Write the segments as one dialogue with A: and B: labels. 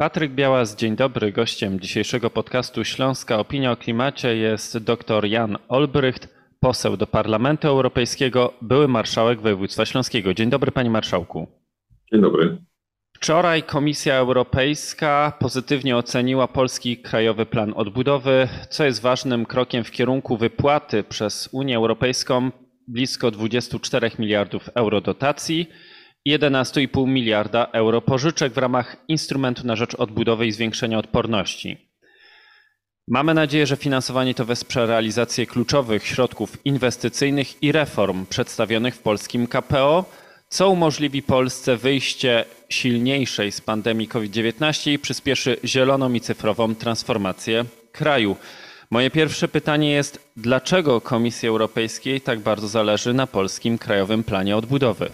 A: Patryk Białas, dzień dobry. Gościem dzisiejszego podcastu Śląska Opinia o Klimacie jest dr Jan Olbrycht, poseł do Parlamentu Europejskiego, były marszałek województwa śląskiego. Dzień dobry, panie marszałku.
B: Dzień dobry.
A: Wczoraj Komisja Europejska pozytywnie oceniła polski Krajowy Plan Odbudowy, co jest ważnym krokiem w kierunku wypłaty przez Unię Europejską blisko 24 miliardów euro dotacji 11,5 miliarda euro pożyczek w ramach instrumentu na rzecz odbudowy i zwiększenia odporności. Mamy nadzieję, że finansowanie to wesprze realizację kluczowych środków inwestycyjnych i reform przedstawionych w polskim KPO, co umożliwi Polsce wyjście silniejszej z pandemii COVID-19 i przyspieszy zieloną i cyfrową transformację kraju. Moje pierwsze pytanie jest, dlaczego Komisji Europejskiej tak bardzo zależy na polskim Krajowym Planie Odbudowy?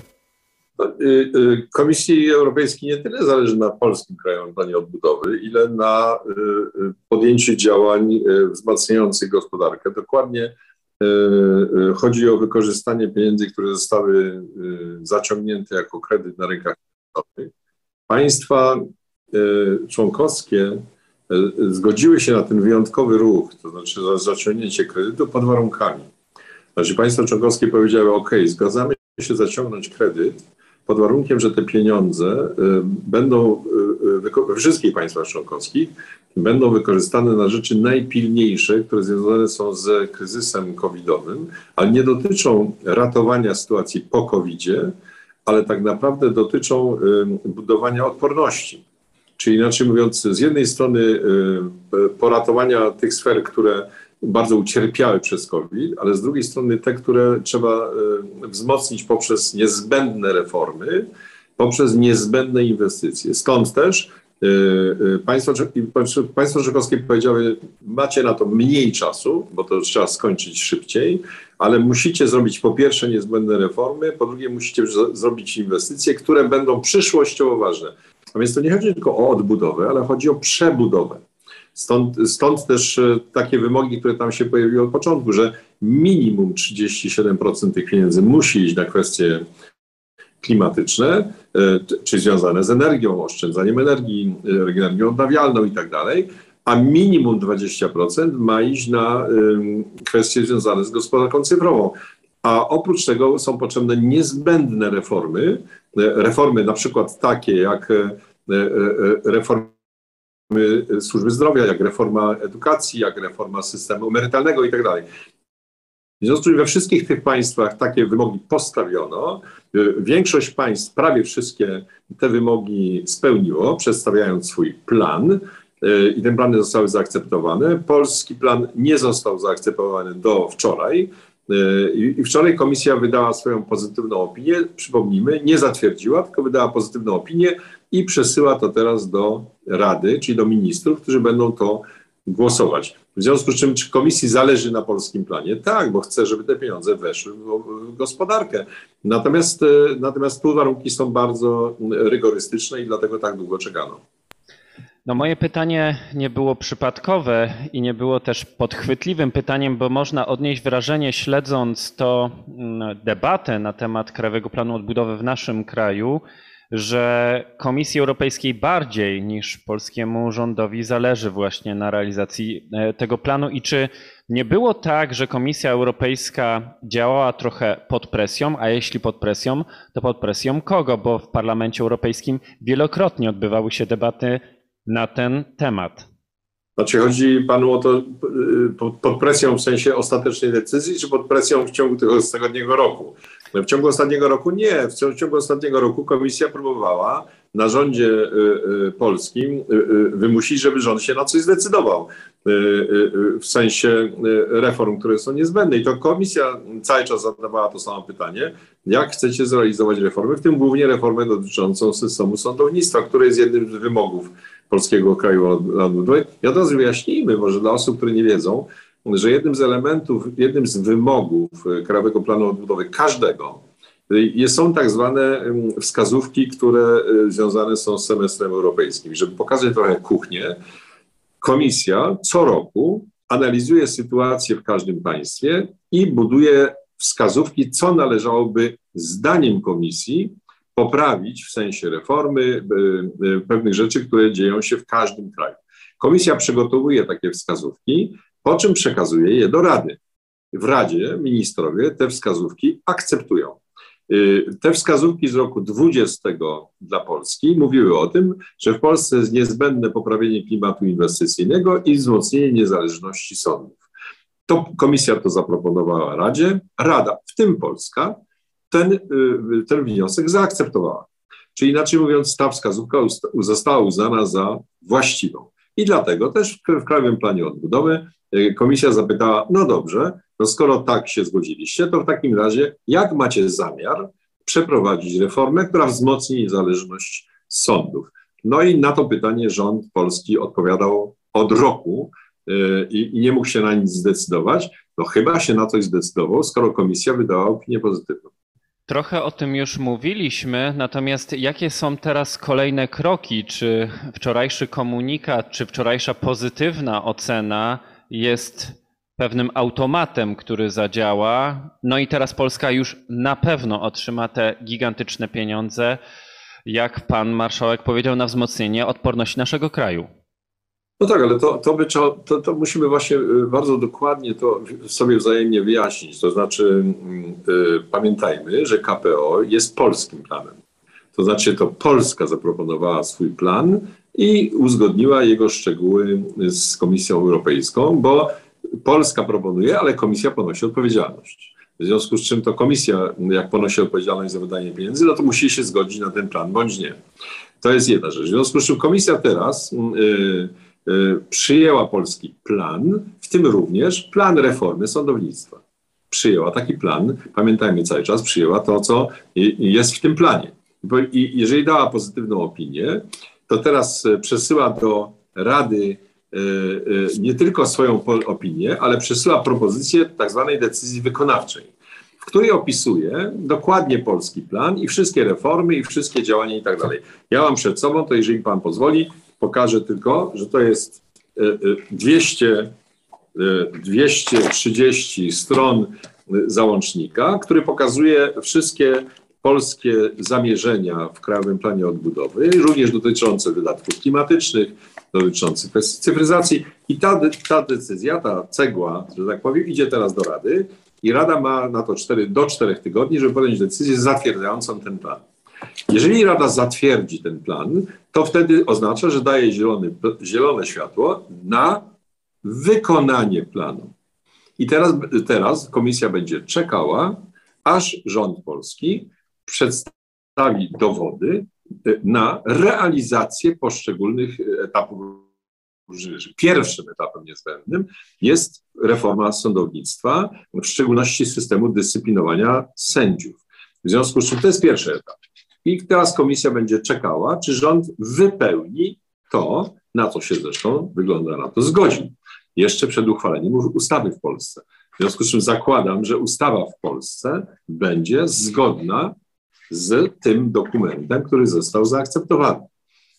B: No, y, y, Komisji Europejskiej nie tyle zależy na polskim Krajowym Planie Odbudowy, ile na y, podjęciu działań wzmacniających gospodarkę. Dokładnie chodzi o wykorzystanie pieniędzy, które zostały zaciągnięte jako kredyt na rynkach międzynarodowych. Państwa członkowskie zgodziły się na ten wyjątkowy ruch, to znaczy za zaciągnięcie kredytu pod warunkami. Znaczy państwa członkowskie powiedziały, OK, zgadzamy się zaciągnąć kredyt, pod warunkiem, że te pieniądze y, będą y, y, wszystkich państwach członkowskich będą wykorzystane na rzeczy najpilniejsze, które związane są z kryzysem covidowym, ale nie dotyczą ratowania sytuacji po covidzie, ale tak naprawdę dotyczą budowania odporności. Czyli inaczej mówiąc, z jednej strony poratowania tych sfer, które bardzo ucierpiały przez COVID, ale z drugiej strony te, które trzeba e, wzmocnić poprzez niezbędne reformy, poprzez niezbędne inwestycje. Stąd też e, e, państwa, państwa członkowskie powiedziały, macie na to mniej czasu, bo to trzeba skończyć szybciej, ale musicie zrobić po pierwsze niezbędne reformy, po drugie musicie zrobić inwestycje, które będą przyszłościowo ważne. A więc to nie chodzi tylko o odbudowę, ale chodzi o przebudowę. Stąd, stąd też e, takie wymogi, które tam się pojawiły od początku, że minimum 37% tych pieniędzy musi iść na kwestie klimatyczne, e, czy związane z energią, oszczędzaniem energii, e, energią odnawialną i tak dalej, a minimum 20% ma iść na kwestie związane z gospodarką cyfrową. A oprócz tego są potrzebne niezbędne reformy, reformy na przykład takie jak reformy służby zdrowia, jak reforma edukacji, jak reforma systemu emerytalnego i tak dalej. W związku z czym we wszystkich tych państwach takie wymogi postawiono. Większość państw, prawie wszystkie te wymogi spełniło, przedstawiając swój plan i te plany zostały zaakceptowane. Polski plan nie został zaakceptowany do wczoraj. I wczoraj komisja wydała swoją pozytywną opinię. Przypomnijmy, nie zatwierdziła, tylko wydała pozytywną opinię i przesyła to teraz do Rady, czyli do ministrów, którzy będą to głosować. W związku z czym, czy komisji zależy na polskim planie? Tak, bo chce, żeby te pieniądze weszły w gospodarkę. Natomiast, e, natomiast tu warunki są bardzo rygorystyczne i dlatego tak długo czekano.
A: No moje pytanie nie było przypadkowe i nie było też podchwytliwym pytaniem, bo można odnieść wrażenie, śledząc to debatę na temat Krajowego Planu Odbudowy w naszym kraju, że Komisji Europejskiej bardziej niż polskiemu rządowi zależy właśnie na realizacji e, tego planu i czy nie było tak, że Komisja Europejska działała trochę pod presją, a jeśli pod presją, to pod presją kogo? Bo w Parlamencie Europejskim wielokrotnie odbywały się debaty na ten temat.
B: Znaczy chodzi panu o to y, pod presją w sensie ostatecznej decyzji, czy pod presją w ciągu tego ostatniego roku? No, w ciągu ostatniego roku nie. W ciągu ostatniego roku komisja próbowała na rządzie y, y, polskim wymusić, żeby rząd się na coś zdecydował w sensie reform, które są niezbędne. I to komisja cały czas zadawała to samo pytanie, jak chcecie zrealizować reformy, w tym głównie reformę dotyczącą systemu sądownictwa, które jest jednym z wymogów Polskiego Kraju od razu wyjaśnijmy, może dla osób, które nie wiedzą, że jednym z elementów, jednym z wymogów e, Krajowego Planu Odbudowy każdego e, są tak zwane wskazówki, które e, związane są z semestrem europejskim. Żeby pokazać trochę kuchnię, komisja co roku analizuje sytuację w każdym państwie i buduje wskazówki, co należałoby zdaniem komisji poprawić w sensie reformy pewnych rzeczy, które dzieją się w każdym kraju. Komisja przygotowuje takie wskazówki, po czym przekazuje je do Rady. W Radzie ministrowie te wskazówki akceptują. Y, te wskazówki z roku 20 dla Polski mówiły o tym, że w Polsce jest niezbędne poprawienie klimatu inwestycyjnego i wzmocnienie niezależności sądów. To komisja to zaproponowała Radzie, Rada, w tym Polska, ten, y, ten wniosek zaakceptowała. Czyli inaczej mówiąc, ta wskazówka została uznana za właściwą. I dlatego też w Krajowym Planie Odbudowy komisja zapytała, no dobrze, no skoro tak się zgodziliście, to w takim razie jak macie zamiar przeprowadzić reformę, która wzmocni niezależność sądów? No i na to pytanie rząd polski odpowiadał od roku i, i nie mógł się na nic zdecydować. No chyba się na coś zdecydował, skoro komisja wydała opinię pozytywną.
A: Trochę o tym już mówiliśmy, natomiast jakie są teraz kolejne kroki? Czy wczorajszy komunikat, czy wczorajsza pozytywna ocena jest pewnym automatem, który zadziała. No i teraz Polska już na pewno otrzyma te gigantyczne pieniądze, jak pan marszałek powiedział, na wzmocnienie odporności naszego kraju.
B: No tak, ale to, to, by, to, to musimy właśnie y, bardzo dokładnie to sobie wzajemnie wyjaśnić. To znaczy, yy, pamiętajmy, że KPO jest polskim planem. To znaczy, to Polska zaproponowała swój plan i uzgodniła jego szczegóły z Komisją Europejską, bo Polska proponuje, ale komisja ponosi odpowiedzialność. W związku z czym to komisja, jak ponosi odpowiedzialność za wydanie pieniędzy, no to musi się zgodzić na ten plan, bądź nie. To jest jedna rzecz. W związku z czym komisja teraz y, y, przyjęła polski plan, w tym również plan reformy sądownictwa. Przyjęła taki plan, pamiętajmy cały czas, przyjęła to, co jest w tym planie. I jeżeli dała pozytywną opinię, to teraz przesyła do Rady E, e, nie tylko swoją opinię, ale przesyła propozycję tak zwanej decyzji wykonawczej, w której opisuje dokładnie polski plan i wszystkie reformy i wszystkie działania i tak dalej. Ja mam przed sobą, to jeżeli pan pozwoli, pokażę tylko, że to jest 200, e, 230 stron załącznika, który pokazuje wszystkie polskie zamierzenia w Krajowym Planie Odbudowy, również dotyczące wydatków klimatycznych, dotyczących kwestii cyfryzacji. I ta, ta decyzja, ta cegła, że tak powiem, idzie teraz do Rady i Rada ma na to 4, do czterech tygodni, żeby podjąć decyzję zatwierdzającą ten plan. Jeżeli Rada zatwierdzi ten plan, to wtedy oznacza, że daje zielony, zielone światło na wykonanie planu. I teraz, teraz komisja będzie czekała, aż rząd polski przedstawi dowody na realizację poszczególnych etapów Pierwszym etapem niezbędnym jest reforma sądownictwa, w szczególności systemu dyscyplinowania sędziów. W związku z czym to jest pierwszy etap. I teraz komisja będzie czekała, czy rząd wypełni to, na co się zresztą wygląda na to zgodził, jeszcze przed uchwaleniem ustawy w Polsce. W związku z czym zakładam, że ustawa w Polsce będzie zgodna z tym dokumentem, który został zaakceptowany.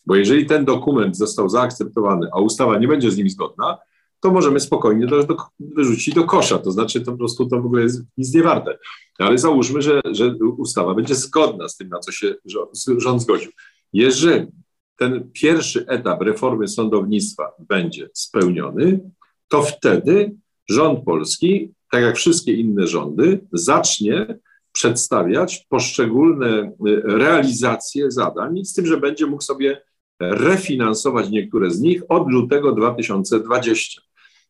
B: Bo jeżeli ten dokument został zaakceptowany, a ustawa nie będzie z nim zgodna, to możemy spokojnie to wyrzucić do kosza. To znaczy, to po prostu to w ogóle jest nic nie warte. Ale załóżmy, że, że ustawa będzie zgodna z tym, na co się rząd zgodził. Jeżeli ten pierwszy etap reformy sądownictwa będzie spełniony, to wtedy rząd polski, tak jak wszystkie inne rządy, zacznie przedstawiać poszczególne y, realizacje zadań, z tym, że będzie mógł sobie refinansować niektóre z nich od lutego 2020.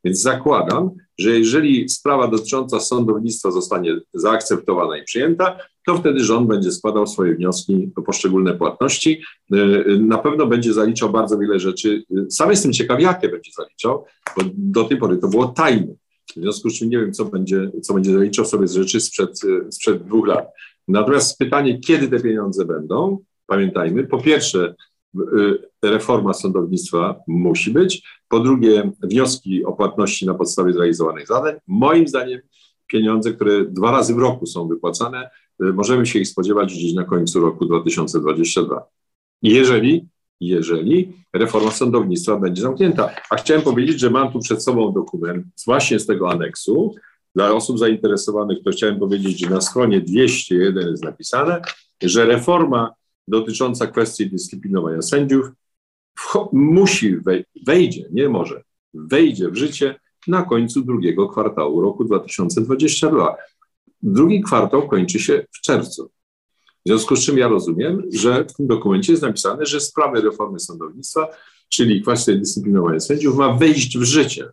B: Więc zakładam, że jeżeli sprawa dotycząca sądownictwa zostanie zaakceptowana i przyjęta, to wtedy rząd będzie składał swoje wnioski o poszczególne płatności. Y, y, na pewno będzie zaliczał bardzo wiele rzeczy. Sam jestem ciekaw, jakie będzie zaliczał, bo do tej pory to było tajne. W związku z czym nie wiem, co będzie, co będzie zaliczał sobie z rzeczy sprzed, sprzed dwóch lat. Natomiast pytanie, kiedy te pieniądze będą, pamiętajmy, po pierwsze, y, reforma sądownictwa musi być. Po drugie, wnioski o płatności na podstawie zrealizowanych zadań. Moim zdaniem pieniądze, które dwa razy w roku są wypłacane, y, możemy się ich spodziewać gdzieś na końcu roku 2022. Jeżeli jeżeli reforma sądownictwa będzie zamknięta. A chciałem powiedzieć, że mam tu przed sobą dokument właśnie z tego aneksu. Dla osób zainteresowanych to chciałem powiedzieć, że na stronie 201 jest napisane, że reforma dotycząca kwestii dyscyplinowania sędziów musi wejdzie, nie może, wejdzie w życie na końcu drugiego kwartału roku 2022. Drugi kwartał kończy się w czerwcu. W związku z czym ja rozumiem, że w tym dokumencie jest napisane, że sprawy reformy sądownictwa, czyli kwestia dyscyplinowania sędziów, ma wejść w życie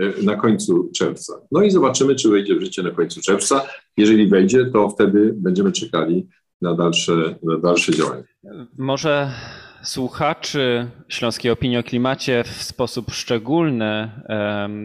B: e, na końcu czerwca. No i zobaczymy, czy wejdzie w życie na końcu czerwca. Jeżeli wejdzie, to wtedy będziemy czekali na dalsze, na dalsze działania.
A: Może słuchaczy Śląskiej Opinii o Klimacie w sposób szczególny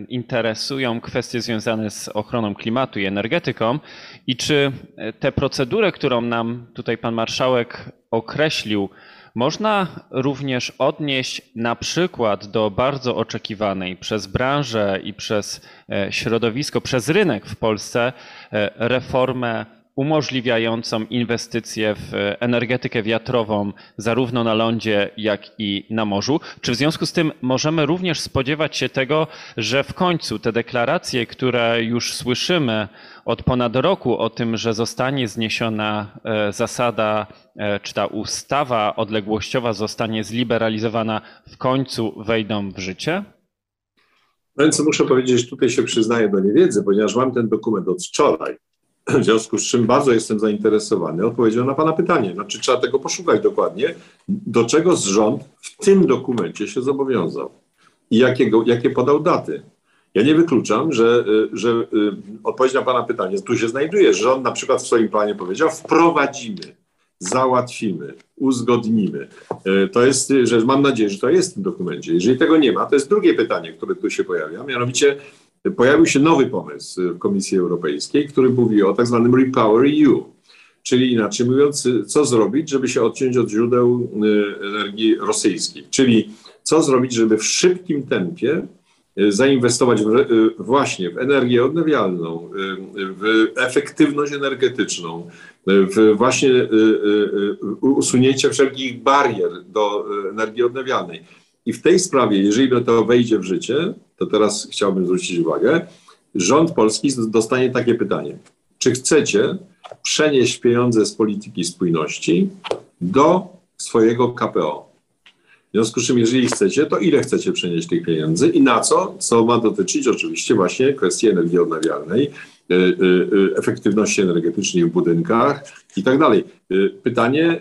A: interesują kwestie związane z ochroną klimatu i energetyką. I czy tę procedurę, którą nam tutaj pan marszałek określił, można również odnieść na przykład do bardzo oczekiwanej przez branżę i przez e, środowisko, przez rynek w Polsce e, reformę umożliwiającą inwestycje w energetykę wiatrową zarówno na lądzie, jak i na morzu. Czy w związku z tym możemy również spodziewać się tego, że w końcu te deklaracje, które już słyszymy od ponad roku o tym, że zostanie zniesiona e, zasada, e, czy ta ustawa odległościowa zostanie zliberalizowana, w końcu wejdą w życie?
B: No więc muszę powiedzieć, tutaj się przyznaję do niewiedzy, ponieważ mam ten dokument od wczoraj w związku z czym bardzo jestem zainteresowany odpowiedzią na Pana pytanie. Znaczy, trzeba tego poszukać dokładnie, do czego rząd w tym dokumencie się zobowiązał i jakiego, jakie podał daty. Ja nie wykluczam, że, że y, odpowiedź na Pana pytanie tu się znajduje. Rząd na przykład w swoim planie powiedział, wprowadzimy, załatwimy, uzgodnimy. Y, to jest rzecz, mam nadzieję, że to jest w tym dokumencie. Jeżeli tego nie ma, to jest drugie pytanie, które tu się pojawia, mianowicie pojawił się nowy pomysł w Komisji Europejskiej, który mówi o tak zwanym Repower EU, czyli inaczej mówiąc, co zrobić, żeby się odciąć od źródeł y, energii rosyjskiej, czyli co zrobić, żeby w szybkim tempie y, zainwestować w, y, właśnie w energię odnawialną, w efektywność energetyczną, w właśnie usunięcie wszelkich barier do energii odnawialnej. I w tej sprawie, jeżeli to wejdzie w życie, to teraz chciałbym zwrócić uwagę, rząd polski dostanie takie pytanie. Czy chcecie przenieść pieniądze z polityki spójności do swojego KPO? W związku z czym, jeżeli chcecie, to ile chcecie przenieść tych pieniędzy i na co? Co ma dotyczyć oczywiście właśnie kwestii energii odnawialnej, efektywności energetycznej w budynkach i tak dalej. Pytanie,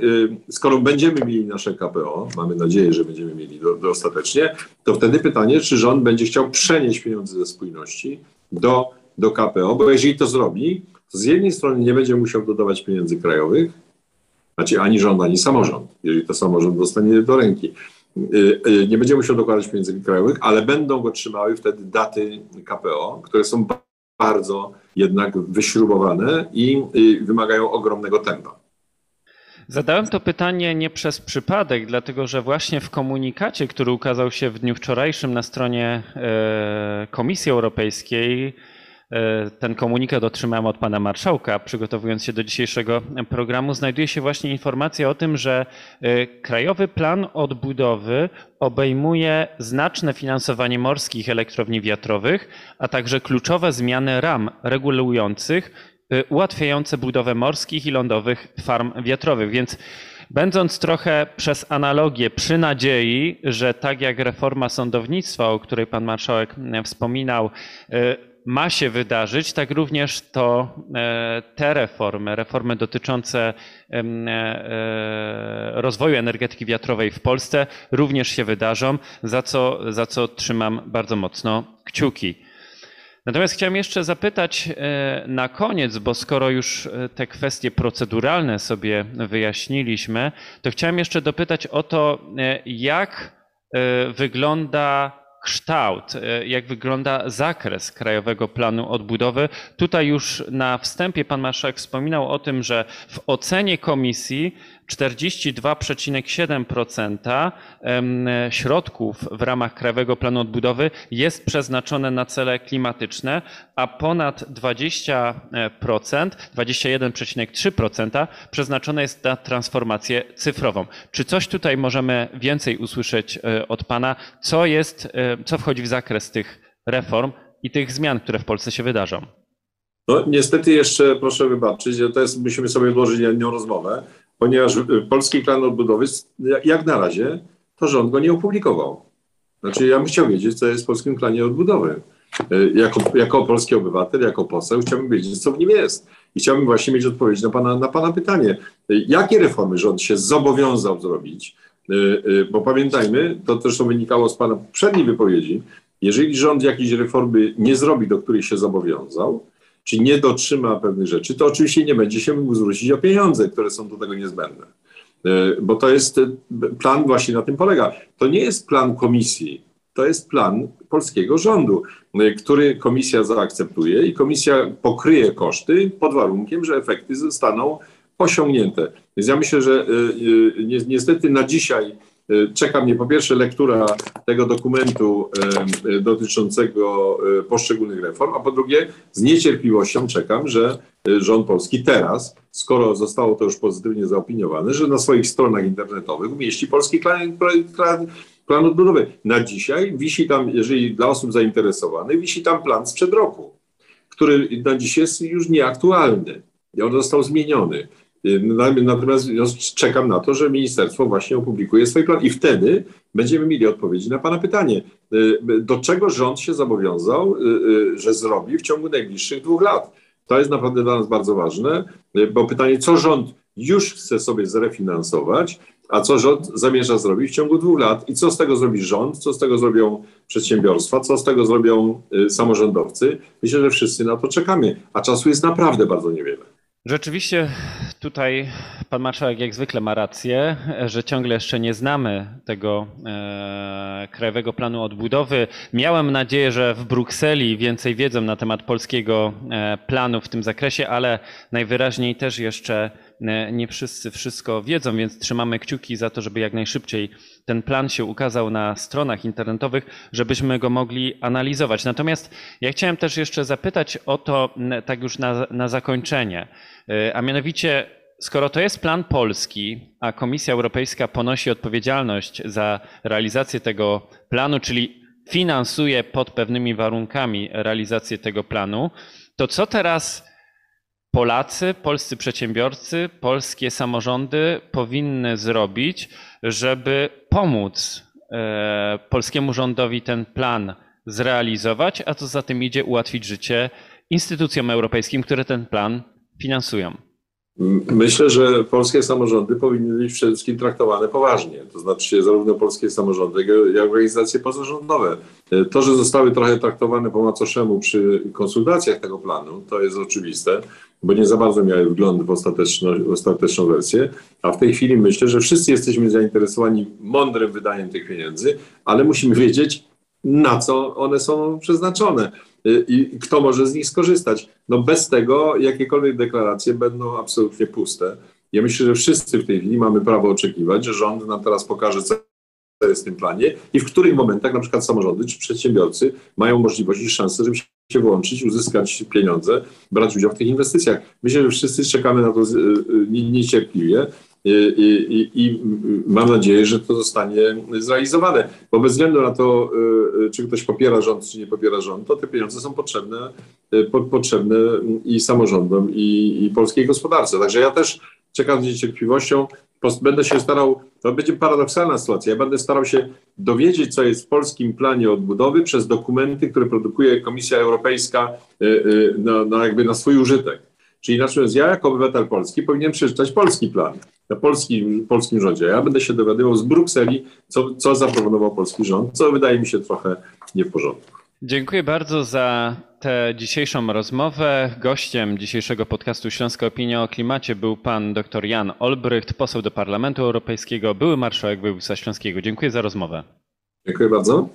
B: skoro będziemy mieli nasze KPO, mamy nadzieję, że będziemy mieli do, do ostatecznie, to wtedy pytanie, czy rząd będzie chciał przenieść pieniądze ze spójności do, do KPO, bo jeżeli to zrobi, to z jednej strony nie będzie musiał dodawać pieniędzy krajowych, znaczy ani rząd, ani samorząd, jeżeli to samorząd dostanie do ręki. Nie będzie musiał dokładać pieniędzy krajowych, ale będą go trzymały wtedy daty KPO, które są bardzo jednak wyśrubowane i y, wymagają ogromnego tempa.
A: Zadałem to pytanie nie przez przypadek, dlatego że właśnie w komunikacie, który ukazał się w dniu wczorajszym na stronie e, Komisji Europejskiej, ten komunikat otrzymałem od pana marszałka, przygotowując się do dzisiejszego programu. Znajduje się właśnie informacja o tym, że e, Krajowy Plan Odbudowy obejmuje znaczne finansowanie morskich elektrowni wiatrowych, a także kluczowe zmiany ram regulujących e, ułatwiające budowę morskich i lądowych farm wiatrowych. Więc Będąc trochę przez analogię przy nadziei, że tak jak reforma sądownictwa, o której pan marszałek wspominał, ma się wydarzyć, tak również to e, te reformy, reformy dotyczące e, e, rozwoju energetyki wiatrowej w Polsce również się wydarzą, za co, za co trzymam bardzo mocno kciuki. Natomiast chciałem jeszcze zapytać na koniec, bo skoro już te kwestie proceduralne sobie wyjaśniliśmy, to chciałem jeszcze dopytać o to, jak wygląda kształt, e, jak wygląda zakres Krajowego Planu Odbudowy. Tutaj już na wstępie pan marszałek wspominał o tym, że w ocenie komisji 42,7% środków w ramach Krajowego Planu Odbudowy jest przeznaczone na cele klimatyczne, a ponad 20%, 21,3% przeznaczone jest na transformację cyfrową. Czy coś tutaj możemy więcej usłyszeć e, od Pana? Co jest, e, co wchodzi w zakres tych reform i tych zmian, które w Polsce się wydarzą?
B: No niestety jeszcze proszę wybaczyć, to jest, musimy sobie włożyć jedną rozmowę, ponieważ y, polski plan odbudowy, jak na razie, to rząd go nie opublikował. Znaczy, ja bym chciał wiedzieć, co jest w polskim planie odbudowy. Y, jako, jako polski obywatel, jako poseł, chciałbym wiedzieć, co w nim jest. I chciałbym właśnie mieć odpowiedź na pana, na pana pytanie. Y, jakie reformy rząd się zobowiązał zrobić? Bo pamiętajmy, to też to wynikało z pana poprzedniej wypowiedzi, jeżeli rząd jakiejś reformy nie zrobi, do której się zobowiązał, czy nie dotrzyma pewnych rzeczy, to oczywiście nie będzie się mógł zwrócić o pieniądze, które są do tego niezbędne. E, bo to jest e, plan właśnie na tym polega. To nie jest plan komisji, to jest plan polskiego rządu, e, który komisja zaakceptuje i komisja pokryje koszty pod warunkiem, że efekty zostaną osiągnięte. Więc ja myślę, że niestety na dzisiaj czeka mnie po pierwsze lektura tego dokumentu y, dotyczącego y, poszczególnych reform, a po drugie z niecierpliwością czekam, że rząd polski teraz, skoro zostało to już pozytywnie zaopiniowane, że na swoich stronach internetowych umieści polski plan, plan, odbudowy. Na dzisiaj wisi tam, jeżeli dla osób zainteresowanych, wisi tam plan sprzed roku, który na dziś jest już nieaktualny. On został zmieniony. Natomiast czekam na to, że ministerstwo właśnie opublikuje swój plan i wtedy będziemy mieli odpowiedzi na Pana pytanie. Y, do czego rząd się zobowiązał, y, y, że zrobi w ciągu najbliższych dwóch lat? To jest naprawdę dla nas bardzo ważne, bo pytanie, co rząd już chce sobie zrefinansować, a co rząd zamierza zrobić w ciągu dwóch lat i co z tego zrobi rząd, co z tego zrobią przedsiębiorstwa, co z tego zrobią samorządowcy. Myślę, że wszyscy na to czekamy, a czasu jest naprawdę bardzo niewiele.
A: Rzeczywiście tutaj pan marszałek jak zwykle ma rację, że ciągle jeszcze nie znamy tego e, krajowego planu odbudowy. Miałem nadzieję, że w Brukseli więcej wiedzą na temat polskiego e, planu w tym zakresie, ale najwyraźniej też jeszcze nie wszyscy wszystko wiedzą, więc trzymamy kciuki za to, żeby jak najszybciej ten plan się ukazał na stronach internetowych, żebyśmy go mogli analizować. Natomiast ja chciałem też jeszcze zapytać o to, tak już na, na zakończenie, e, a mianowicie, skoro to jest plan polski, a Komisja Europejska ponosi odpowiedzialność za realizację tego planu, czyli finansuje pod pewnymi warunkami realizację tego planu, to co teraz Polacy, polscy przedsiębiorcy, polskie samorządy powinny zrobić, żeby pomóc e, polskiemu rządowi ten plan zrealizować, a co za tym idzie ułatwić życie instytucjom europejskim, które ten plan finansują.
B: Myślę, że polskie samorządy powinny być przede wszystkim traktowane poważnie. To znaczy zarówno polskie samorządy, jak i organizacje pozarządowe. To, że zostały trochę traktowane po macoszemu przy konsultacjach tego planu, to jest oczywiste, bo nie za bardzo miały wgląd w ostateczną, ostateczną wersję. A w tej chwili myślę, że wszyscy jesteśmy zainteresowani mądrym wydaniem tych pieniędzy, ale musimy wiedzieć, na co one są przeznaczone. Y, i kto może z nich skorzystać. No bez tego jakiekolwiek deklaracje będą absolutnie puste. Ja myślę, że wszyscy w tej chwili mamy prawo oczekiwać, że rząd nam teraz pokaże, co jest w tym planie i w których momentach na przykład samorządy czy przedsiębiorcy mają możliwość i szansę, żeby się włączyć, uzyskać pieniądze, brać udział w tych inwestycjach. Myślę, że wszyscy czekamy na to y, y, niecierpliwie. I, i, I, mam nadzieję, że to zostanie zrealizowane, bo bez względu na to, y, y, czy ktoś popiera rząd, czy nie popiera rząd, to te pieniądze są potrzebne, y, potrzebne i samorządom, i, i polskiej gospodarce. Także ja też czekam z niecierpliwością. Będę się starał, to będzie paradoksalna sytuacja, ja będę starał się dowiedzieć, co jest w polskim planie odbudowy przez dokumenty, które produkuje Komisja Europejska na, na jakby na swój użytek. Czyli inaczej mówiąc, ja jako obywatel polski powinien przeczytać polski plan na polskim, polskim rządzie. Ja będę się dowiadywał z Brukseli, co, co zaproponował polski rząd, co wydaje mi się trochę nie w porządku.
A: Dziękuję bardzo za tę dzisiejszą rozmowę. Gościem dzisiejszego podcastu Śląska Opinia o Klimacie był pan dr Jan Olbrycht, poseł do Parlamentu Europejskiego, były marszałek województwa śląskiego. Dziękuję za rozmowę.
B: Dziękuję bardzo.